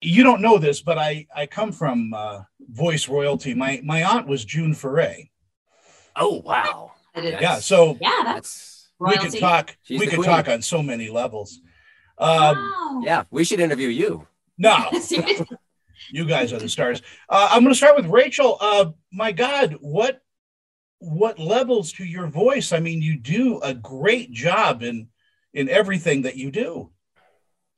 you don't know this, but I I come from uh, voice royalty. My my aunt was June Foray. Oh wow! Yeah, so yeah, that's we could talk. She's we the could queen. talk on so many levels. Um, wow. Yeah, we should interview you. No, you guys are the stars. Uh, I'm going to start with Rachael. Uh, my God, what what levels to your voice? I mean, you do a great job in in everything that you do.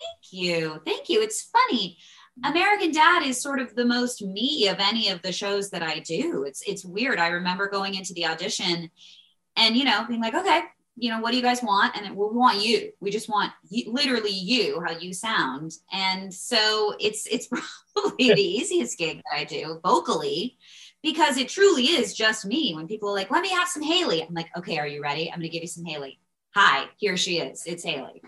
Thank you. Thank you. It's funny. American Dad is sort of the most me of any of the shows that I do. It's it's weird. I remember going into the audition and you know being like, okay, you know, what do you guys want? And we want you. We just want you, literally you, how you sound. And so it's it's probably the easiest gig that I do vocally because it truly is just me. When people are like, let me have some Hayley, I'm like, okay, are you ready? I'm going to give you some Hayley. Hi, here she is. It's Hayley.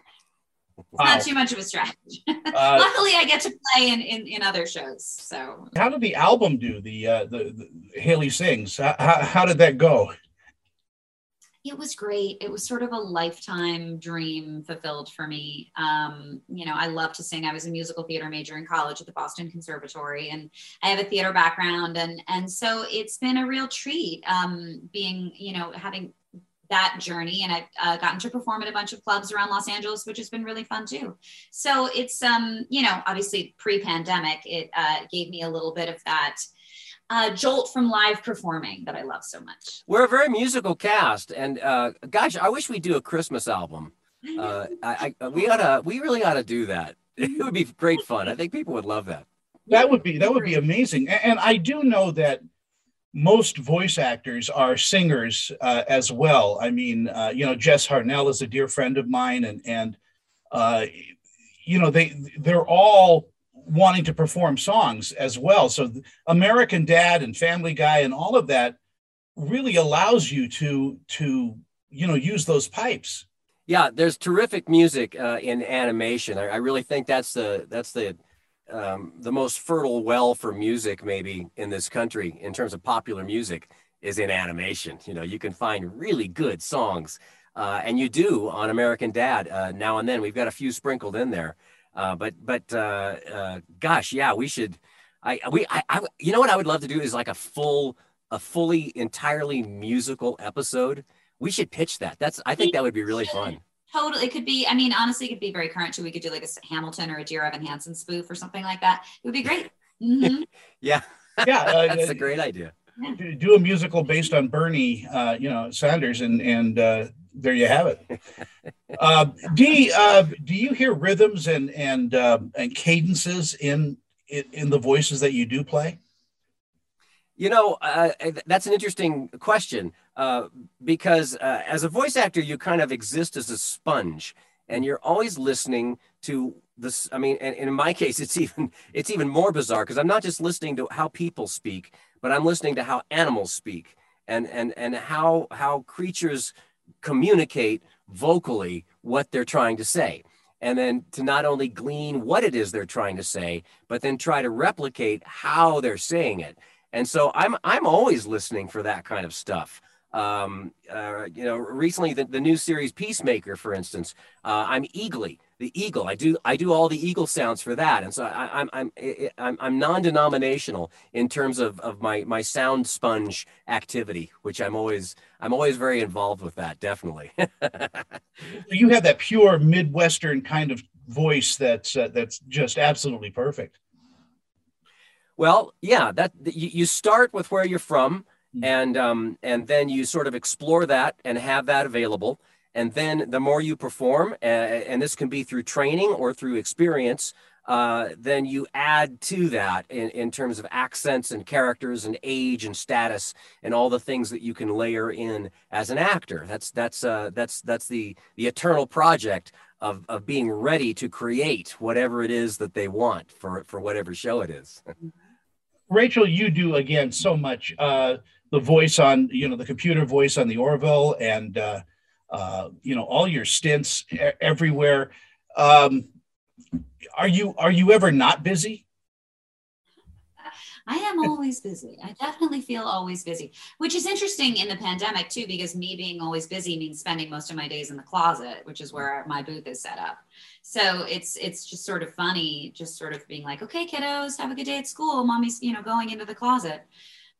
It's Wow. not too much of a stretch. Uh, Luckily, I get to play in, in, in other shows. So how did the album do? The uh, the, the Hayley sings. How, how, how did that go? it was great. It was sort of a lifetime dream fulfilled for me. Um, you know, I love to sing. I was a musical theater major in college at the Boston Conservatory, and I have a theater background, and and so it's been a real treat um, being, you know, having that journey and i've uh, gotten to perform at a bunch of clubs around los angeles which has been really fun too so it's um you know obviously pre-pandemic it uh, gave me a little bit of that uh, jolt from live performing that i love so much We're a very musical cast, and uh, gosh, I wish we'd do a Christmas album. Uh, I, I, we oughta, we really ought to do that. It would be great fun. I think people would love that. That would be that would be amazing. A- And I do know that most voice actors are singers uh, as well. I mean, uh, you know, Jess Harnell is a dear friend of mine, and and uh, you know they they're all wanting to perform songs as well. So American Dad and Family Guy and all of that really allows you to to you know use those pipes. Yeah, there's terrific music uh, in animation. I, I really think that's the that's the um, the most fertile well for music maybe in this country in terms of popular music is in animation. You know, you can find really good songs, uh, and you do on American Dad uh, now and then. We've got a few sprinkled in there, uh, but but uh, uh, gosh, yeah, we should. I we I, I you know what I would love to do is like a full a fully entirely musical episode. We should pitch that. That's I think that would be really fun. Totally. It could be, I mean, honestly, it could be very current too. We could do like a Hamilton or a Dear Evan Hansen spoof or something like that. It would be great. Mhm. Yeah, Yeah, uh, that's a great idea. do- do a musical based on Bernie, uh, you know, Sanders, and and uh, there you have it. Uh, Dee, uh, do you hear rhythms and and uh, and cadences in, in in the voices that you do play? You know, uh, that's an interesting question uh, because uh, as a voice actor, you kind of exist as a sponge, and you're always listening to this. I mean, and, and in my case, it's even it's even more bizarre because I'm not just listening to how people speak, but I'm listening to how animals speak and and and how how creatures communicate vocally what they're trying to say and then to not only glean what it is they're trying to say but then try to replicate how they're saying it and so i'm i'm always listening for that kind of stuff um, uh, you know recently the, the new series peacemaker for instance uh, i'm eagly the eagle. I do i do all the eagle sounds for that. And so I, i'm i'm i'm, I'm non-denominational in terms of, of my my sound sponge activity which i'm always i'm always very involved with that definitely. You have that pure Midwestern kind of voice that's uh, that's just absolutely perfect. Well, yeah, that you, you start with where you're from, Mhm. and um, and then you sort of explore that and have that available. And then the more you perform, uh, and this can be through training or through experience, uh, then you add to that in, in terms of accents and characters and age and status and all the things that you can layer in as an actor. That's that's uh, that's that's the the eternal project of of being ready to create whatever it is that they want for for whatever show it is. Rachael, you do again so much. Uh, the voice on you know the computer voice on the Orville, and uh, uh, you know all your stints everywhere. Um, are you are you ever not busy? I am always busy. I definitely feel always busy, which is interesting in the pandemic too, because me being always busy means spending most of my days in the closet, which is where my booth is set up. So it's it's just sort of funny, just sort of being like, okay, kiddos, have a good day at school. Mommy's, you know, going into the closet.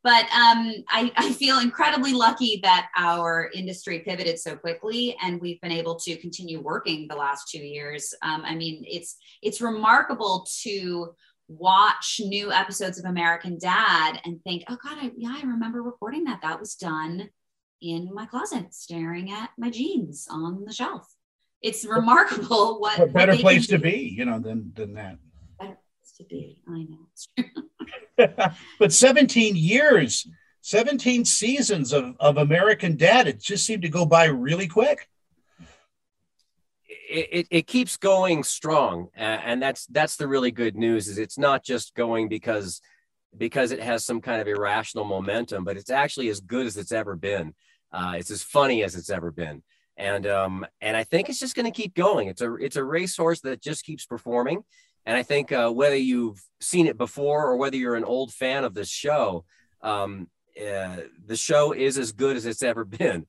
But um, I, I feel incredibly lucky that our industry pivoted so quickly, and we've been able to continue working the last two years. Um, I mean, it's it's remarkable to watch new episodes of American Dad and think, oh God, I, yeah, I remember recording that. That was done in my closet, staring at my jeans on the shelf. It's remarkable what, what better what place to be, you know, than than that. Better place to be. I know. but 17 years, 17 seasons of, of American Dad, it just seemed to go by really quick. It, it keeps going strong and that's that's the really good news is it's not just going because because it has some kind of irrational momentum but it's actually as good as it's ever been. Uh, it's as funny as it's ever been. And um, and i think it's just going to keep going. It's a it's a racehorse that just keeps performing and i think uh, whether you've seen it before or whether you're an old fan of this show um, uh, the show is as good as it's ever been.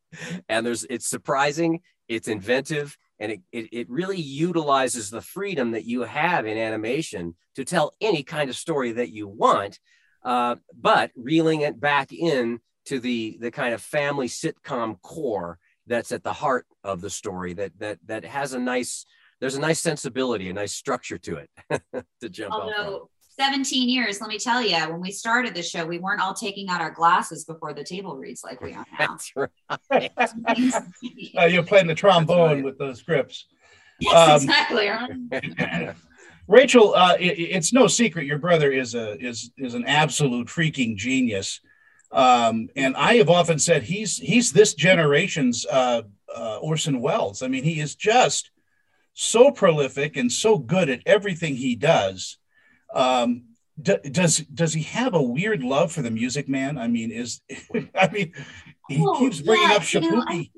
And there's it's surprising it's inventive and it, it, it, really utilizes the freedom that you have in animation to tell any kind of story that you want uh, but reeling it back in to the the kind of family sitcom core that's at the heart of the story that that that has a nice there's a nice sensibility a nice structure to it to jump Although, 17 years, let me tell you, when we started the show, we weren't all taking out our glasses before the table reads like we are now. That's right. uh, you're playing the trombone right. with those scripts. Yes, um, exactly. Rachael, uh, it, it's no secret your brother is a is is an absolute freaking genius, um, and I have often said he's he's this generation's uh, uh, Orson Welles. I mean, he is just so prolific and so good at everything he does. Um, d- does does he have a weird love for the Music Man? I mean, is I mean, he oh, keeps bringing yeah, up Shipoopi.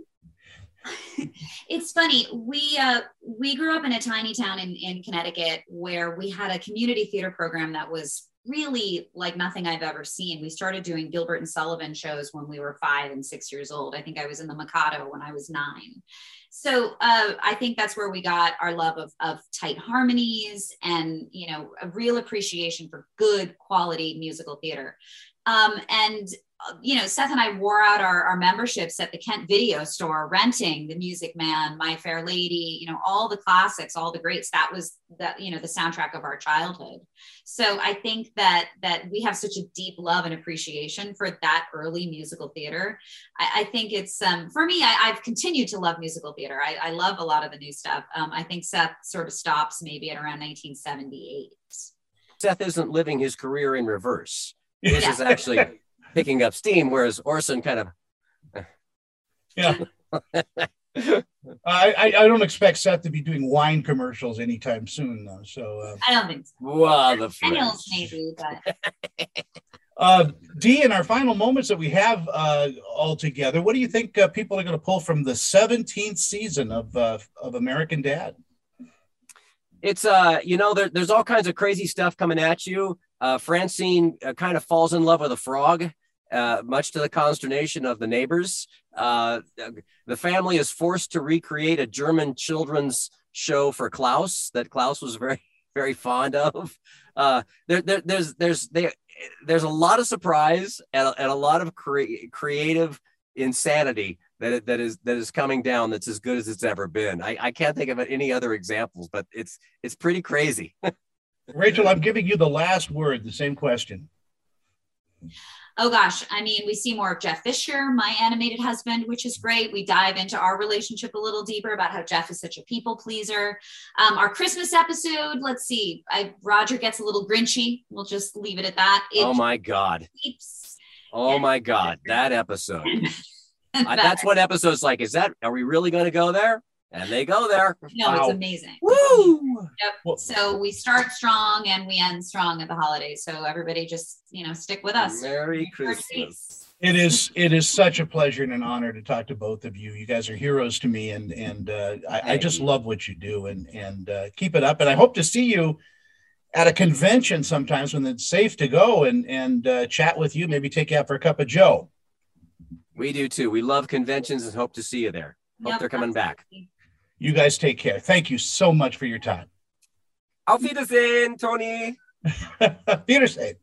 it's funny. We uh, we grew up in a tiny town in in Connecticut where we had a community theater program that was really like nothing I've ever seen. We started doing Gilbert and Sullivan shows when we were five and six years old. I think I was in the Mikado when I was nine so uh, I think that's where we got our love of, of tight harmonies and you know a real appreciation for good quality musical theater. Um, and you know, Seth and I wore out our, our memberships at the Kent Video Store, renting The Music Man, My Fair Lady, you know, all the classics, all the greats. That was that you know the soundtrack of our childhood. So I think that that we have such a deep love and appreciation for that early musical theater. I, I think it's um, for me. I, have continued to love musical theater. I, I, love a lot of the new stuff. Um, I think Seth sort of stops maybe at around 1978. Seth isn't living his career in reverse. This yeah. is actually picking up steam, whereas Orson kind of. yeah. I, I don't expect Seth to be doing wine commercials anytime soon, though. So uh, I don't think so. Wow, the Daniels maybe, but. uh, Dee, in our final moments that we have uh, all together, what do you think uh, people are going to pull from the 17th season of uh, of American Dad? It's uh, you know, there, there's all kinds of crazy stuff coming at you. Uh, Francine uh, kind of falls in love with a frog uh, much to the consternation of the neighbors. Uh, the family is forced to recreate a German children's show for Klaus that Klaus was very, very fond of. Uh, there, there, there's, there's, there, there's a lot of surprise and a, and a lot of cre- creative insanity that that is that is coming down. That's as good as it's ever been. I, I can't think of any other examples, but it's it's pretty crazy. Rachael, I'm giving you the last word. The same question oh gosh, I mean, we see more of Jeff Fisher, my animated husband, which is great. We dive into our relationship a little deeper about how Jeff is such a people pleaser. Um, our Christmas episode, let's see, I, Roger gets a little grinchy. We'll just leave it at that. It oh my God. Keeps, oh my God, that episode. that's what episode's like. Is that, are we really going to go there? and they go there. No, wow. it's amazing. Woo! Yep. So we start strong and we end strong at the holidays. So everybody just, you know, stick with us. Merry Christmas. It is it is such a pleasure and an honor to talk to both of you. You guys are heroes to me, and and uh, I, I, just love what you do, and and uh, keep it up. And I hope to see you at a convention sometimes when it's safe to go and and uh, chat with you. Maybe take you out for a cup of Joe. We do too. We love conventions and hope to see you there. Hope yep, they're coming absolutely. back. You guys take care. Thank you so much for your time. Auf Wiedersehen, Tony. Wiedersehen.